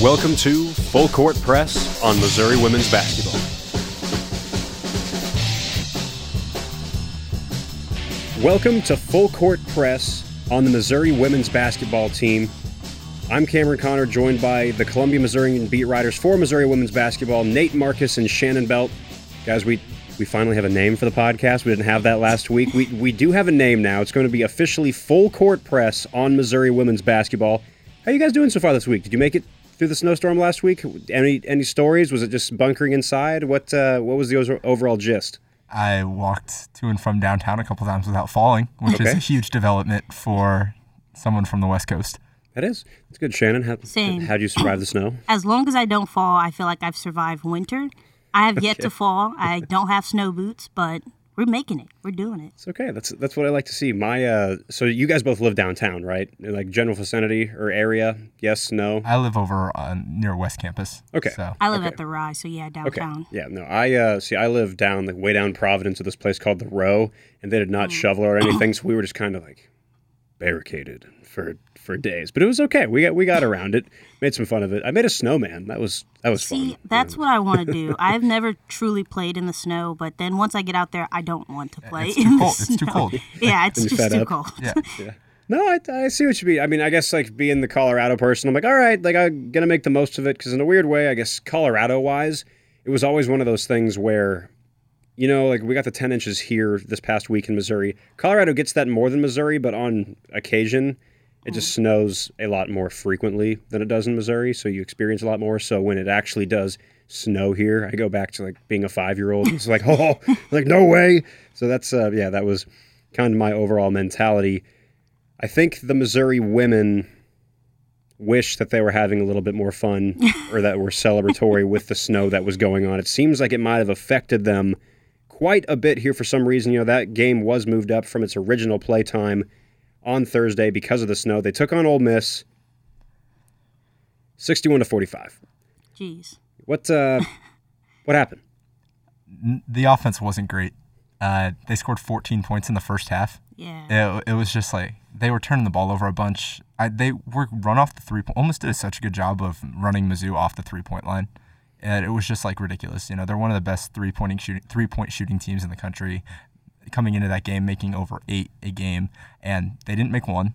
Welcome to Full Court Press on Missouri Women's Basketball. Welcome to Full Court Press on the Missouri Women's Basketball team. I'm Cameron Connor, joined by the Columbia Missourian beat writers for Missouri Women's Basketball, Nate Marcus and Shannon Belt. Guys, we we finally have a name for the podcast. We didn't have that last week. We we do have a name now. It's going to be officially Full Court Press on Missouri Women's Basketball. How you guys doing so far this week? Did you make it through the snowstorm last week? Any any stories? Was it just bunkering inside? What uh, what was the overall gist? I walked to and from downtown a couple times without falling, which is a huge development for someone from the West Coast. That is. It's good, Shannon. How Same. how'd you survive the snow? As long as I don't fall, I feel like I've survived winter. I have yet to fall. I don't have snow boots, but we're making it. We're doing it. It's okay. That's that's what I like to see. My uh, so you guys both live downtown, right? In, Like general vicinity or area? Yes, no. I live over uh, near West Campus. Okay. So I live Okay. at the Rye, so yeah, downtown. Okay. downtown. Yeah, no. I uh, see. I live down like way down Providence at this place called the Row, and they did not shovel or anything, so we were just kind of like barricaded for for days. But it was okay. We got we got around it. Made some fun of it. I made a snowman. That was that was See, fun. that's what I want to do. I've never truly played in the snow, but then once I get out there, I don't want to play it's in too the cold. snow. It's too cold. Yeah, it's just too up? cold. Yeah. Yeah. No, I, I see what you mean. I mean, I guess like being the Colorado person, I'm like, all right, like I'm gonna make the most of it because in a weird way, I guess Colorado wise, it was always one of those things where, you know, like we got the 10 inches here this past week in Missouri. Colorado gets that more than Missouri, but on occasion, it just snows a lot more frequently than it does in Missouri, so you experience a lot more. So when it actually does snow here, I go back to like being a five year old. It's like, oh, like no way. So that's uh, yeah, that was kind of my overall mentality. I think the Missouri women wish that they were having a little bit more fun or that were celebratory with the snow that was going on. It seems like it might have affected them quite a bit here for some reason. You know, that game was moved up from its original play time on Thursday because of the snow. They took on Ole Miss 61 to 45. Jeez. What uh what happened? The offense wasn't great. Uh, they scored 14 points in the first half. Yeah. It, it was just like they were turning the ball over a bunch. I, they were run off the three point. Almost did such a good job of running Mizzou off the three point line, and it was just like ridiculous. You know, they're one of the best three pointing shooting three point shooting teams in the country. Coming into that game, making over eight a game, and they didn't make one.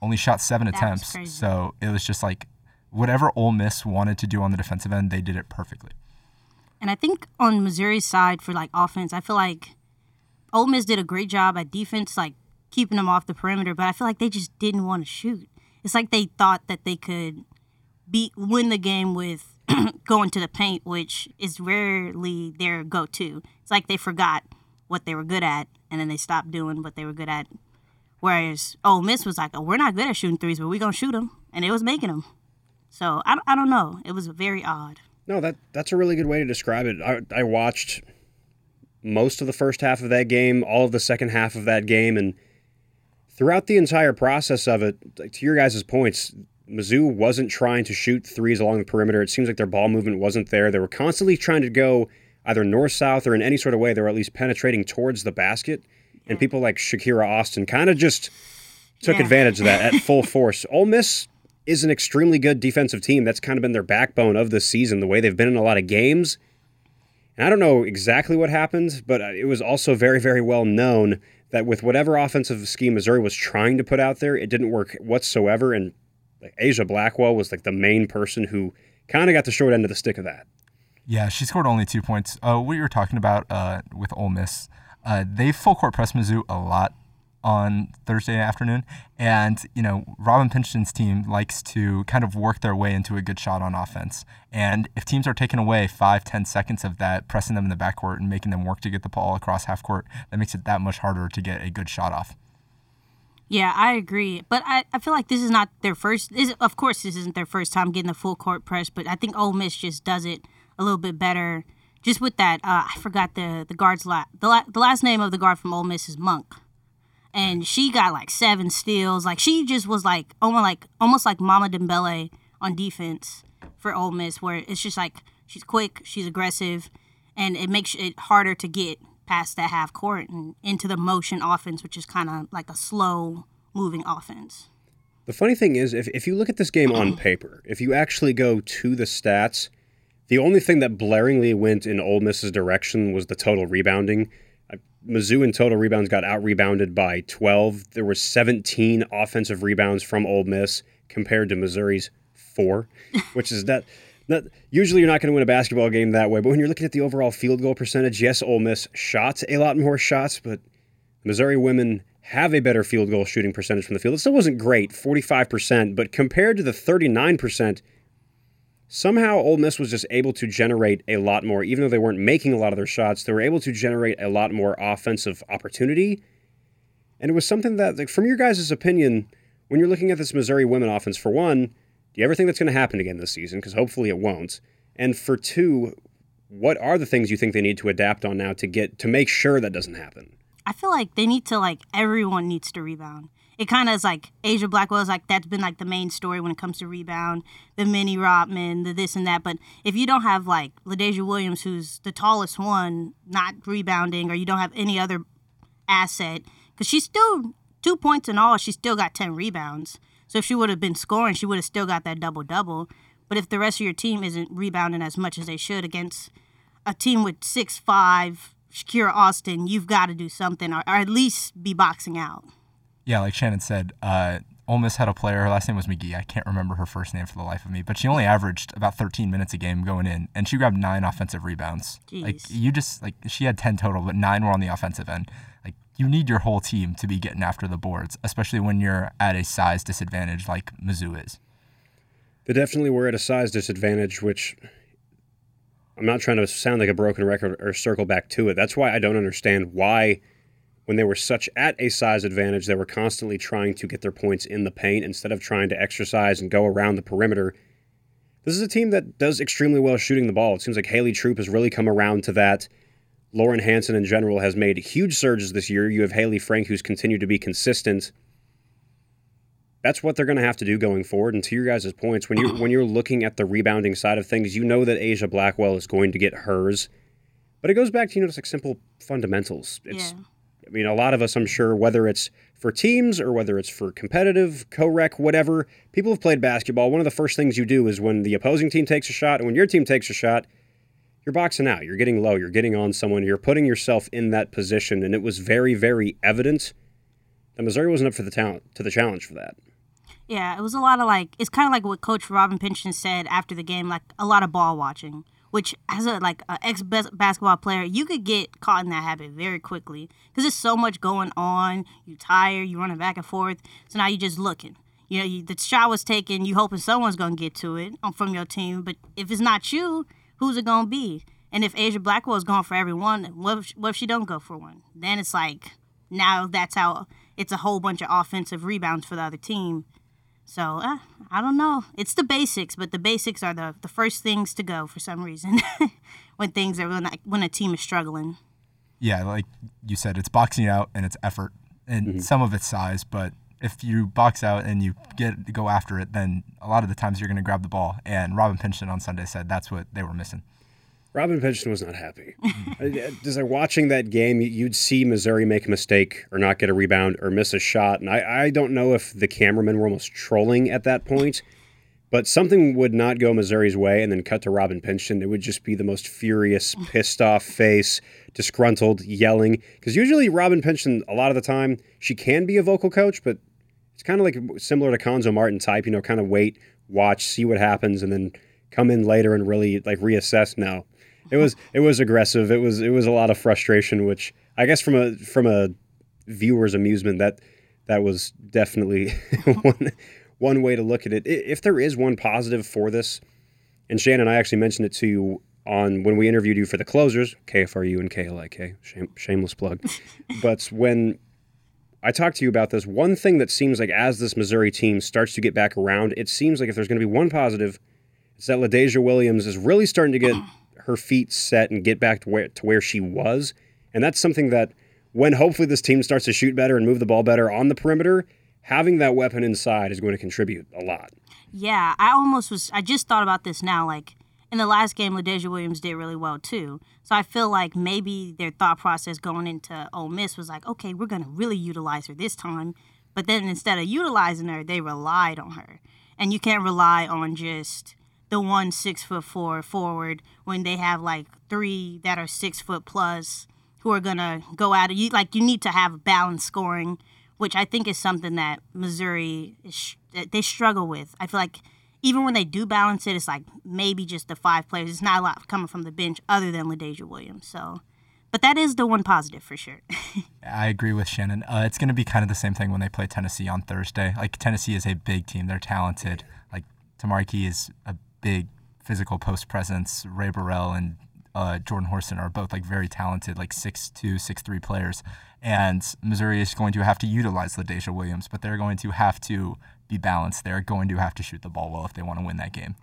Only shot seven was attempts. So it was just like whatever Ole Miss wanted to do on the defensive end, they did it perfectly. And I think on Missouri's side for like offense, I feel like Ole Miss did a great job at defense, like keeping them off the perimeter. But I feel like they just didn't want to shoot. It's like they thought that they could beat win the game with going to the paint, which is rarely their go-to. It's like they forgot what they were good at, and then they stopped doing what they were good at. Whereas Ole Miss was like, "Oh, we're not good at shooting threes, but we're gonna shoot them," and it was making them. So I, I don't know. It was very odd. No, that that's a really good way to describe it. I, I watched most of the first half of that game, all of the second half of that game, and throughout the entire process of it, like, to your guys' points, Mizzou wasn't trying to shoot threes along the perimeter. It seems like their ball movement wasn't there. They were constantly trying to go either north south or in any sort of way. They were at least penetrating towards the basket, and people like Shakira Austin kind of just took Yeah. advantage of that at full force. Ole Miss is an extremely good defensive team. That's kind of been their backbone of this season, the way they've been in a lot of games. And I don't know exactly what happened, but uh, it was also very, very well known that with whatever offensive scheme Missouri was trying to put out there, it didn't work whatsoever. And like, Aijha Blackwell was like the main person who kind of got the short end of the stick of that. Yeah, she scored only two points. Uh, what you were talking about uh, with Ole Miss, uh, they full court press Mizzou a lot on Thursday afternoon, and you know Robin Pingeton's team likes to kind of work their way into a good shot on offense. And if teams are taking away five, ten seconds of that, pressing them in the backcourt and making them work to get the ball across half court, that makes it that much harder to get a good shot off. Yeah, I agree. But I, I feel like this is not their first. This, of course, this isn't their first time getting the full court press, but I think Ole Miss just does it a little bit better. Just with that, uh, I forgot the the guard's la- the la- the last name of the guard from Ole Miss is Monk, and she got like seven steals. Like she just was like almost like almost like Mama Dembele on defense for Ole Miss, where it's just like she's quick, she's aggressive, and it makes it harder to get past that half court and into the motion offense, which is kind of like a slow moving offense. The funny thing is, if, if you look at this game on paper, if you actually go to the stats, the only thing that blaringly went in Ole Miss's direction was the total rebounding. Mizzou in total rebounds got out rebounded by 12. There were 17 offensive rebounds from Ole Miss compared to Missouri's four, which is that. Not, usually you're not going to win a basketball game that way, but when you're looking at the overall field goal percentage, yes, Ole Miss shot a lot more shots, but Missouri women have a better field goal shooting percentage from the field. It still wasn't great, 45%, but compared to the 39%, somehow Ole Miss was just able to generate a lot more, even though they weren't making a lot of their shots, they were able to generate a lot more offensive opportunity. And it was something that, like, from your guys' opinion, when you're looking at this Missouri women offense, for one, do you ever think that's going to happen again this season? Because hopefully it won't. And for two, what are the things you think they need to adapt on now to get to make sure that doesn't happen? I feel like they need to like everyone needs to rebound. It kind of is like Aijha Blackwell is like that's been like the main story when it comes to rebound, the mini Rodman, the this and that. But if you don't have like LaDazhia Williams, who's the tallest one, not rebounding, or you don't have any other asset, because she's still two points in all, she still got ten rebounds. So if she would have been scoring, she would have still got that double double. But if the rest of your team isn't rebounding as much as they should against a team with six five Shakira Austin, you've got to do something, or, or, at least be boxing out. Yeah, like Shannon said, uh, Ole Miss had a player. Her last name was McGee. I can't remember her first name for the life of me, but she only averaged about 13 minutes a game going in, and she grabbed nine offensive rebounds. Jeez. Like you just like she had 10 total, but nine were on the offensive end. Like you need your whole team to be getting after the boards, especially when you're at a size disadvantage like Mizzou is. They definitely were at a size disadvantage, which I'm not trying to sound like a broken record or circle back to it. That's why I don't understand why, when they were such at a size advantage, they were constantly trying to get their points in the paint instead of trying to exercise and go around the perimeter. This is a team that does extremely well shooting the ball. It seems like Haley Troup has really come around to that. Lauren Hansen in general has made huge surges this year. You have Hayley Frank, who's continued to be consistent that's what they're going to have to do going forward. And to your guys' points, when you when you're looking at the rebounding side of things, you know that Aijha Blackwell is going to get hers, but it goes back to you know just like simple fundamentals. It's, Yeah. I mean, a lot of us, I'm sure, whether it's for teams or whether it's for competitive, co-rec, whatever, people have played basketball. One of the first things you do is when the opposing team takes a shot, and when your team takes a shot, you're boxing out. You're getting low. You're getting on someone. You're putting yourself in that position, and it was very, very evident that Missouri wasn't up for the talent to the challenge for that. Yeah, it was a lot of like it's kind of like what Coach Robin Pingeton said after the game, like a lot of ball watching. Which, as a like an ex basketball player, you could get caught in that habit very quickly because there's so much going on. You tired, you running back and forth, so now you're just looking. You know, you, the shot was taken. You hoping someone's gonna get to it um, from your team, but if it's not you, who's it gonna be? And if Aijha Blackwell is going for everyone, what if, what if she don't go for one? Then it's like now that's how it's a whole bunch of offensive rebounds for the other team. So uh, I don't know. It's the basics, but the basics are the, the first things to go for some reason when things are when, when a team is struggling. Yeah, like you said, it's boxing out and it's effort and some of it's size, but if you box out and you get go after it, then a lot of the times you're going to grab the ball. And Robin Pingeton on Sunday said that's what they were missing. Robin Pingeton was not happy. Just like watching that game, you- you'd see Missouri make a mistake or not get a rebound or miss a shot. And I, I don't know if the cameramen were almost trolling at that point, but something would not go Missouri's way and then cut to Robin Pingeton. It would just be the most furious, pissed off face, disgruntled, yelling. Because usually Robin Pingeton, a lot of the time, she can be a vocal coach, but it's kind of like similar to Cuonzo Martin type, you know, kind of wait, watch, see what happens, and then come in later and really like reassess. No, it was it was aggressive. It was it was a lot of frustration, which I guess from a from a viewer's amusement that that was definitely one one way to look at it. If there is one positive for this, and Shannon, I actually mentioned it to you on when we interviewed you for the closers, KFRU and KLIK, shame, shameless plug. but when I talked to you about this, one thing that seems like as this Missouri team starts to get back around, it seems like if there's going to be one positive, it's that LaDazhia Williams is really starting to get her feet set and get back to where to where she was, and that's something that when hopefully this team starts to shoot better and move the ball better on the perimeter, having that weapon inside is going to contribute a lot. Yeah, I almost was. I just thought about this now. Like in the last game, LaDazhia Williams did really well too. So I feel like maybe their thought process going into Ole Miss was like, okay, we're gonna really utilize her this time. But then instead of utilizing her, they relied on her. And you can't rely on just the one six foot four forward when they have like three that are six foot plus who are gonna go out. You like you need to have balanced scoring, which I think is something that Missouri is, they struggle with. I feel like even when they do balance it, it's like maybe just the five players. It's not a lot coming from the bench other than LaDazhia Williams. So, but that is the one positive for sure. I agree with Shannon. Uh, it's going to be kind of the same thing when they play Tennessee on Thursday. Like Tennessee is a big team; they're talented. Like Tamari Key is a big physical post presence. Rae Burrell and uh, Jordan Horston are both like very talented, like six two, six three players. And Missouri is going to have to utilize LaDazhia Williams, but they're going to have to be balanced. They're going to have to shoot the ball well if they want to win that game.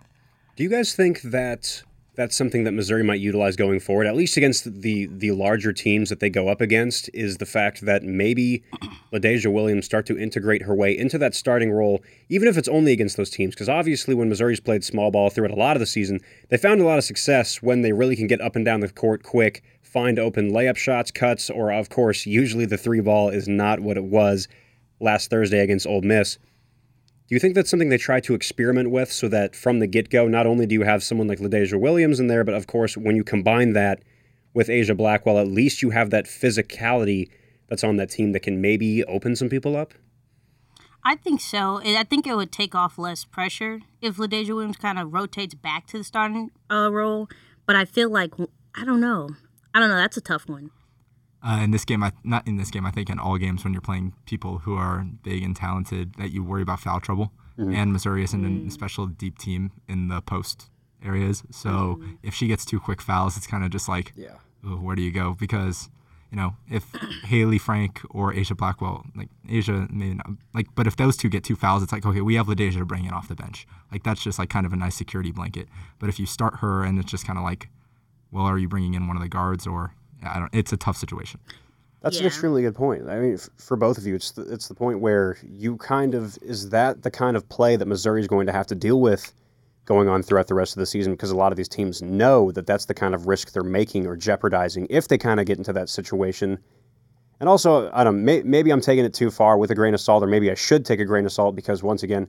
Do you guys think that that's something that Missouri might utilize going forward, at least against the the larger teams that they go up against, is the fact that maybe LaDazhia Williams start to integrate her way into that starting role, even if it's only against those teams. Because obviously, when Missouri's played small ball throughout a lot of the season, they found a lot of success when they really can get up and down the court quick, find open layup shots, cuts, or of course, usually the three ball is not what it was last Thursday against Ole Miss. Do you think that's something they try to experiment with so that from the get go, not only do you have someone like LaDazhia Williams in there, but of course, when you combine that with Aijha Blackwell, at least you have that physicality that's on that team that can maybe open some people up? I think so. I think it would take off less pressure if LaDazhia Williams kind of rotates back to the starting uh, role. But I feel like, I don't know. I don't know. That's a tough one. Uh, in this game, I, not in this game, I think in all games when you're playing people who are big and talented, that you worry about foul trouble. Mm-hmm. And Missouri isn't mm. a special deep team in the post areas. So mm. if she gets two quick fouls, it's kind of just like, yeah. where do you go? Because, you know, if Hayley Frank or Aijha Blackwell, like Aijha, maybe not, like, but if those two get two fouls, it's like, okay, we have LaDazhia to bring it off the bench. Like, that's just like kind of a nice security blanket. But if you start her and it's just kind of like, well, are you bringing in one of the guards or I don't. It's a tough situation. That's yeah. an extremely good point. I mean, f- for both of you, it's the, it's the point where you kind of is that the kind of play that Missouri is going to have to deal with going on throughout the rest of the season because a lot of these teams know that that's the kind of risk they're making or jeopardizing if they kind of get into that situation. And also, I don't may, maybe I'm taking it too far with a grain of salt, or maybe I should take a grain of salt because once again,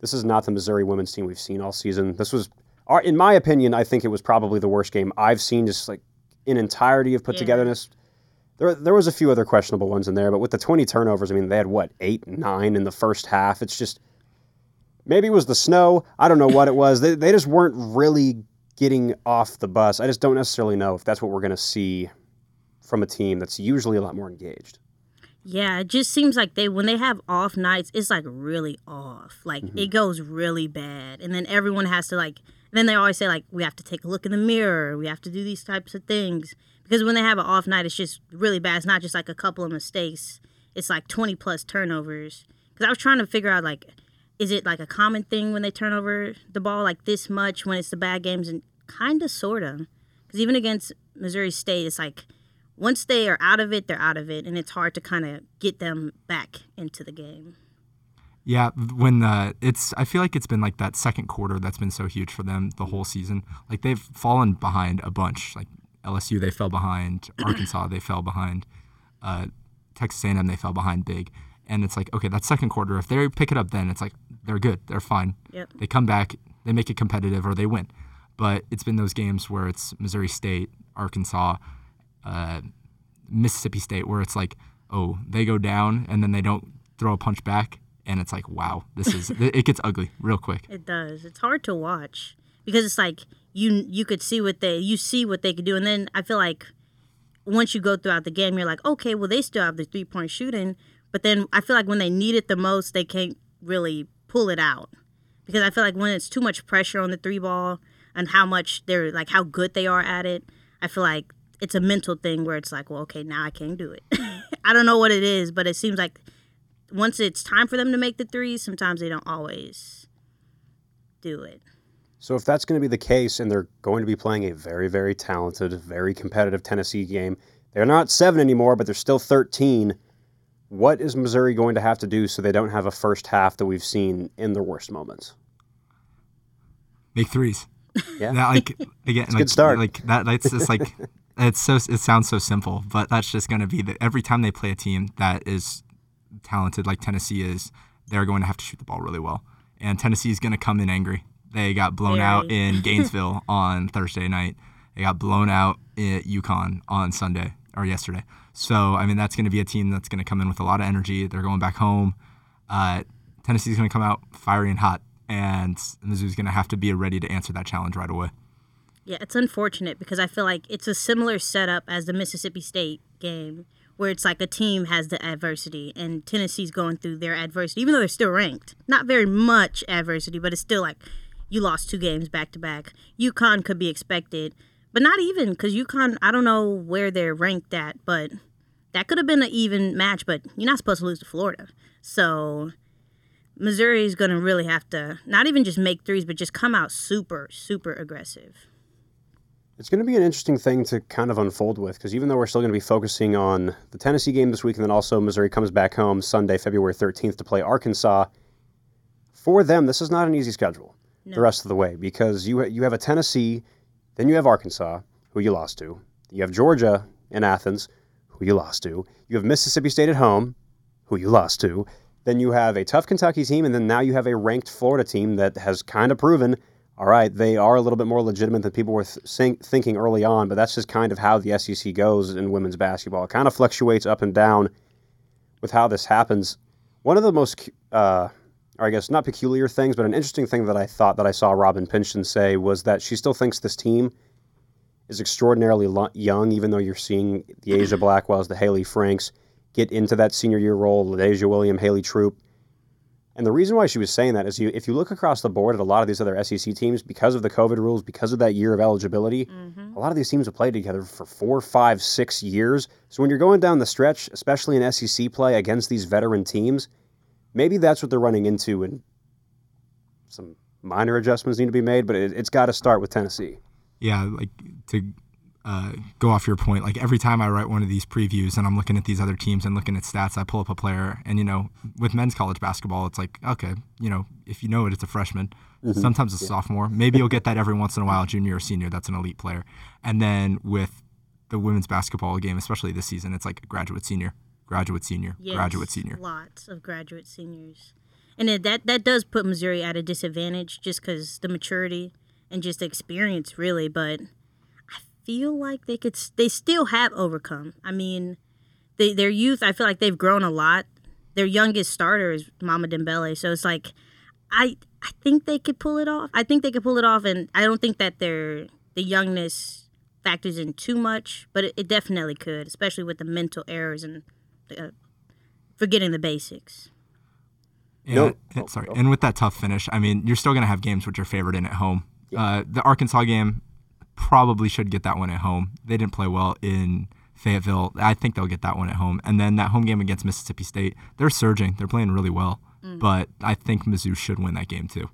this is not the Missouri women's team we've seen all season. This was, uh, in my opinion, I think it was probably the worst game I've seen. Just like in entirety of put yeah. togetherness. There, there was a few other questionable ones in there, but with the 20 turnovers, I mean, they had what, eight, nine in the first half. It's just, maybe it was the snow. I don't know what it was. They, they just weren't really getting off the bus. I just don't necessarily know if that's what we're going to see from a team that's usually a lot more engaged. Yeah, it just seems like they when they have off nights, it's like really off. Like mm-hmm. it goes really bad, and then everyone has to like then they always say like we have to take a look in the mirror, we have to do these types of things because when they have an off night, it's just really bad. It's not just like a couple of mistakes; it's like twenty plus turnovers. Because I was trying to figure out like, is it like a common thing when they turn over the ball like this much when it's the bad games and kind of sorta. Because even against Missouri State, it's like once they are out of it, they're out of it, and it's hard to kind of get them back into the game. Yeah, when uh, it's, I feel like it's been like that second quarter that's been so huge for them the whole season. Like they've fallen behind a bunch. Like LSU, they fell behind. Arkansas, they fell behind. Uh, Texas A&M, they fell behind big. And it's like, okay, that second quarter, if they pick it up, then it's like they're good, they're fine. Yep. They come back, they make it competitive, or they win. But it's been those games where it's Missouri State, Arkansas, uh, Mississippi State, where it's like, oh, they go down and then they don't throw a punch back and it's like wow this is it gets ugly real quick. It does. It's hard to watch because it's like you you could see what they you see what they could do. And then i feel like once you go throughout the game you're like okay well they still have the three point shooting. But then i feel like when they need it the most they can't really pull it out. Because i feel like when it's too much pressure on the three ball and how much they're like how good they are at it i feel like it's a mental thing where it's like well okay now i can't do it. I don't know what it is but it seems like once it's time for them to make the threes, sometimes they don't always do it. So if that's going to be the case, and they're going to be playing a very, very talented, very competitive Tennessee game, they're not seven anymore, but they're still 13. What is Missouri going to have to do so they don't have a first half that we've seen in their worst moments? Make threes. Yeah, that, like again, like, good start. Like that. That's just like it's so. It sounds so simple, but that's just going to be that every time they play a team that is talented like Tennessee is, they're going to have to shoot the ball really well. And Tennessee is going to come in angry. They got blown out in Gainesville on Thursday night. They got blown out at UConn on Sunday or yesterday. So, I mean, that's going to be a team that's going to come in with a lot of energy. They're going back home. Uh, Tennessee's going to come out fiery and hot, and Mizzou's going to have to be ready to answer that challenge right away. Yeah, it's unfortunate because I feel like it's a similar setup as the Mississippi State game, where it's like a team has the adversity and Tennessee's going through their adversity, even though they're still ranked. Not very much adversity, but it's still like you lost two games back to back. UConn could be expected, but not even because UConn, I don't know where they're ranked at, but that could have been an even match, but you're not supposed to lose to Florida. So Missouri's going to really have to not even just make threes, but just come out super, super aggressive. It's going to be an interesting thing to kind of unfold with because even though we're still going to be focusing on the Tennessee game this week and then also Missouri comes back home Sunday, February 13th to play Arkansas, for them, this is not an easy schedule the rest of the way because you, you have a Tennessee, then you have Arkansas, who you lost to. You have Georgia in Athens, who you lost to. You have Mississippi State at home, who you lost to. Then you have a tough Kentucky team, and then now you have a ranked Florida team that has kind of proven all right, they are a little bit more legitimate than people were th- think- thinking early on, but that's just kind of how the SEC goes in women's basketball. It kind of fluctuates up and down with how this happens. One of the most, uh, or I guess not peculiar things, but an interesting thing that I thought that I saw Robin Pingeton say was that she still thinks this team is extraordinarily young, even though you're seeing the Aijha Blackwells, the Hayley Franks get into that senior year role, LaDazhia William, Haley Troup. And the reason why she was saying that is you, if you look across the board at a lot of these other SEC teams, because of the COVID rules, because of that year of eligibility, mm-hmm. a lot of these teams have played together for four, five, six years. So when you're going down the stretch, especially in SEC play against these veteran teams, maybe that's what they're running into, and some minor adjustments need to be made. But it, it's got to start with Tennessee. yeah, like to uh, go off your point, like every time I write one of these previews and I'm looking at these other teams and looking at stats, I pull up a player, and you know, with men's college basketball, it's like okay, you know, if you know it, it's a freshman. Sometimes a sophomore. Maybe you'll get that every once in a while, junior or senior. That's an elite player. And then with the women's basketball game, especially this season, it's like graduate senior, graduate senior, graduate senior. Lots of graduate seniors, and it, that that does put Missouri at a disadvantage just because the maturity and just the experience, really. But I feel like they could, they still have overcome. I mean, they, their youth, I feel like they've grown a lot. Their youngest starter is Mama Dembele, so it's like, I I think they could pull it off. I think they could pull it off, and I don't think that their the youngness factors in too much, but it, it definitely could, especially with the mental errors and uh, forgetting the basics. Yeah, Nope. and- sorry. And with that tough finish, I mean, you're still going to have games with your favorite in at home. Uh, the Arkansas game probably should get that one at home. They didn't play well in Fayetteville. I think they'll get that one at home. And then that home game against Mississippi State, they're surging. They're playing really well. Mm. But I think Mizzou should win that game too.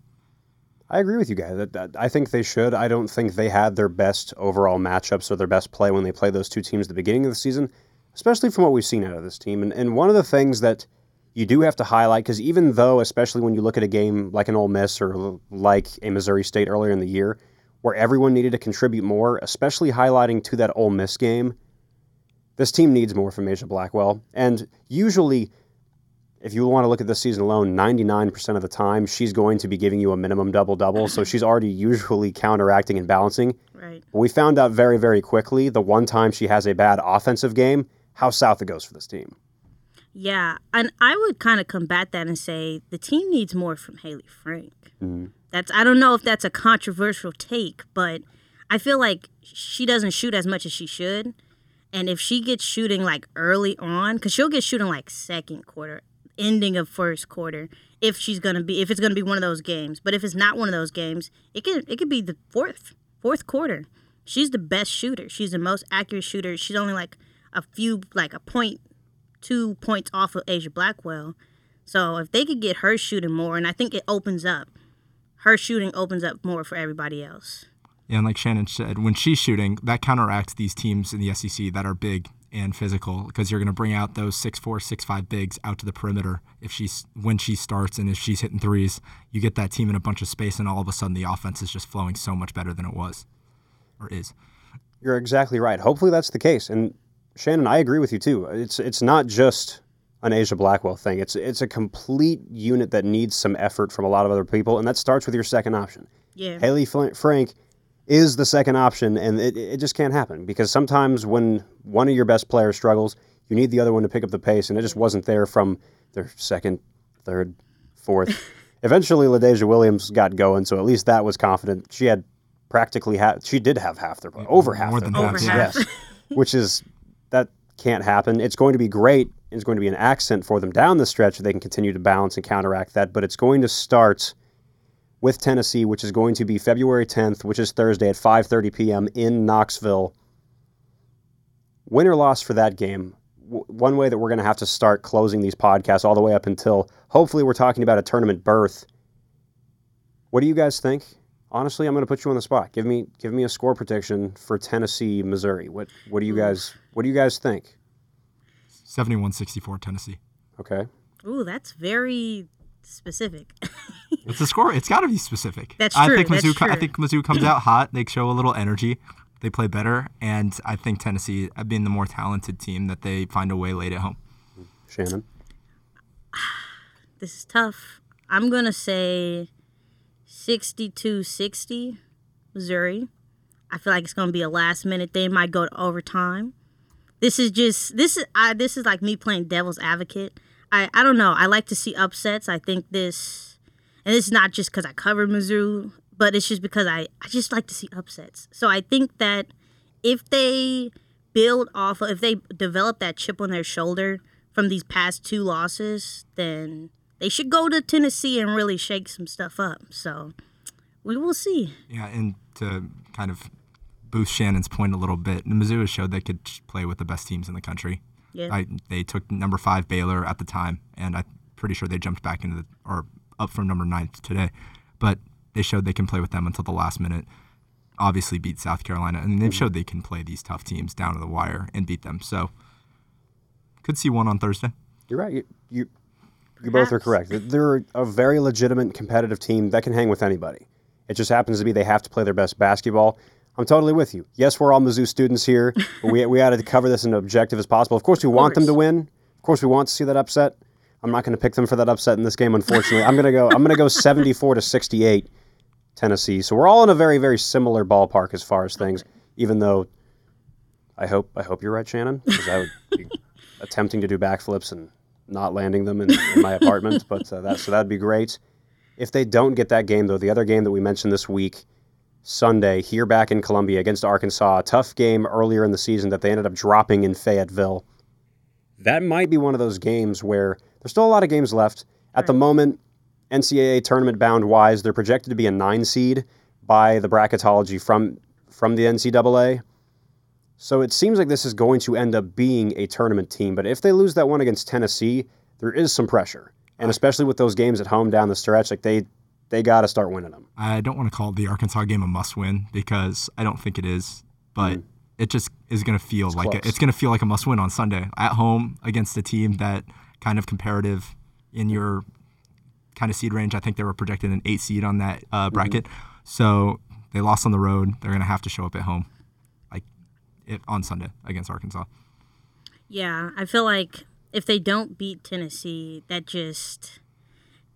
I agree with you guys. That, that- I think they should. I don't think they had their best overall matchups or their best play when they played those two teams at the beginning of the season, especially from what we've seen out of this team. And, and one of the things that you do have to highlight, because even though, especially when you look at a game like an Ole Miss or like a Missouri State earlier in the year, where everyone needed to contribute more, especially highlighting to that Ole Miss game, this team needs more from Aijha Blackwell. And usually, if you want to look at this season alone, 99% of the time, she's going to be giving you a minimum double double. so she's already usually counteracting and balancing. Right. We found out very, very quickly the one time she has a bad offensive game, how south it goes for this team. Yeah, and I would kind of combat that and say the team needs more from Hayley Frank. Mm-hmm. That's I don't know if that's a controversial take, but I feel like she doesn't shoot as much as she should. And if she gets shooting like early on, because she'll get shooting like second quarter, ending of first quarter, if she's gonna be if it's gonna be one of those games. But if it's not one of those games, it could it could be the fourth fourth quarter. She's the best shooter. She's the most accurate shooter. She's only like a few like a point two points off of Aijha Blackwell. So if they could get her shooting more, and I think it opens up, her shooting opens up more for everybody else. Yeah, and like Shannon said, when she's shooting, that counteracts these teams in the SEC that are big and physical because you're going to bring out those six four, six five bigs out to the perimeter if she's when she starts and if she's hitting threes, you get that team in a bunch of space, and all of a sudden the offense is just flowing so much better than it was or is. You're exactly right. Hopefully that's the case. And Shannon, I agree with you too. It's it's not just an Aijha Blackwell thing. It's it's a complete unit that needs some effort from a lot of other people, and that starts with your second option. Yeah. Hayley Fl- Frank is the second option, and it, it just can't happen because sometimes when one of your best players struggles, you need the other one to pick up the pace, and it just wasn't there from their second, third, fourth. Eventually, LaDazhia Williams got going, so at least that was confident. She had practically half. She did have half their over half More their than points, half. yes, which is that can't happen. It's going to be great. It's going to be an accent for them down the stretch. They can continue to balance and counteract that, but it's going to start with Tennessee, which is going to be February 10th, which is Thursday at 5:30 p.m. in Knoxville. Win or loss for that game. One way that we're going to have to start closing these podcasts all the way up until hopefully we're talking about a tournament berth. What do you guys think? Honestly, I'm going to put you on the spot. Give me give me a score prediction for Tennessee, Missouri. What what do you guys what do you guys think? 71-64 Tennessee. Okay. Ooh, that's very specific. It's a score. It's got to be specific. That's I true, think that's Mizzou. co- I think Mizzou comes out hot. They show a little energy. They play better, and I think Tennessee, uh, being the more talented team, that they find a way late at home. Shannon. this is tough. I'm going to say 62-60 Missouri. I feel like it's going to be a last minute thing. Might go to overtime. This is just this is I this is like me playing devil's advocate. I I don't know. I like to see upsets. I think this and it's not just cuz I covered Mizzou, but it's just because I I just like to see upsets. So I think that if they build off of if they develop that chip on their shoulder from these past two losses, then they should go to Tennessee and really shake some stuff up. So we will see. Yeah, and to kind of boost Shannon's point a little bit, Mizzou has showed they could play with the best teams in the country. Yeah. I, they took number five Baylor at the time, and I'm pretty sure they jumped back into the or up from number nine today. But they showed they can play with them until the last minute. Obviously, beat South Carolina, and they've mm-hmm. showed they can play these tough teams down to the wire and beat them. So, could see one on Thursday. You're right. You you, you both are correct. They're a very legitimate competitive team that can hang with anybody. It just happens to be they have to play their best basketball. I'm totally with you. Yes, we're all Mizzou students here, but we we got to cover this in objective as possible. Of course, we want them to win. Of course, we want to see that upset. I'm not going to pick them for that upset in this game, unfortunately. I'm going to go. I'm going to go 74 to 68, Tennessee. So we're all in a very very similar ballpark as far as things. Even though, I hope I hope you're right, Shannon, because I would be attempting to do backflips and not landing them in, in my apartment. But uh, that so that'd be great. If they don't get that game, though, the other game that we mentioned this week, Sunday, here back in Columbia against Arkansas, a tough game earlier in the season that they ended up dropping in Fayetteville. That might be one of those games where there's still a lot of games left. At the moment, NCAA tournament bound wise, they're projected to be a nine seed by the bracketology from from the NCAA. So it seems like this is going to end up being a tournament team. But if they lose that one against Tennessee, there is some pressure, and especially with those games at home down the stretch, like they they got to start winning them. I don't want to call the Arkansas game a must-win because I don't think it is, but it just is going to feel like close. it. it's going to feel like a must-win on Sunday at home against a team that kind of comparative in your kind of seed range. I think they were projected an eight seed on that uh, bracket, so they lost on the road. They're going to have to show up at home, like on Sunday against Arkansas. Yeah, I feel like if they don't beat Tennessee, that just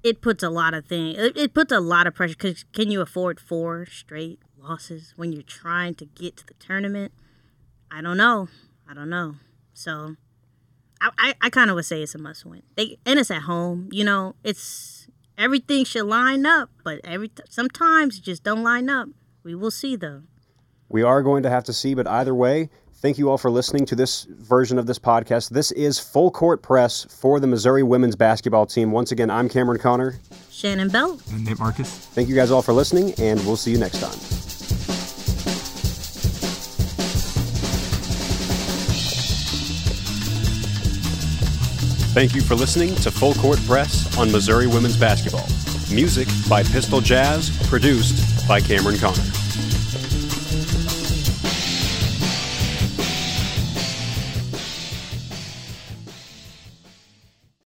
it puts a lot of things. It, it puts a lot of pressure. Because can you afford four straight losses when you're trying to get to the tournament? I don't know. I don't know. So, I I, I kind of would say it's a must win. They and it's at home. You know, it's everything should line up, but every sometimes it just don't line up. We will see though. We are going to have to see, but either way, thank you all for listening to this version of this podcast. This is Full Court Press for the Missouri women's basketball team. Once again, I'm Cameron Connor. Shannon Bell, And Nate Marcus. Thank you guys all for listening, and we'll see you next time. Thank you for listening to Full Court Press on Missouri women's basketball. Music by Pistol Jazz, produced by Cameron Connor.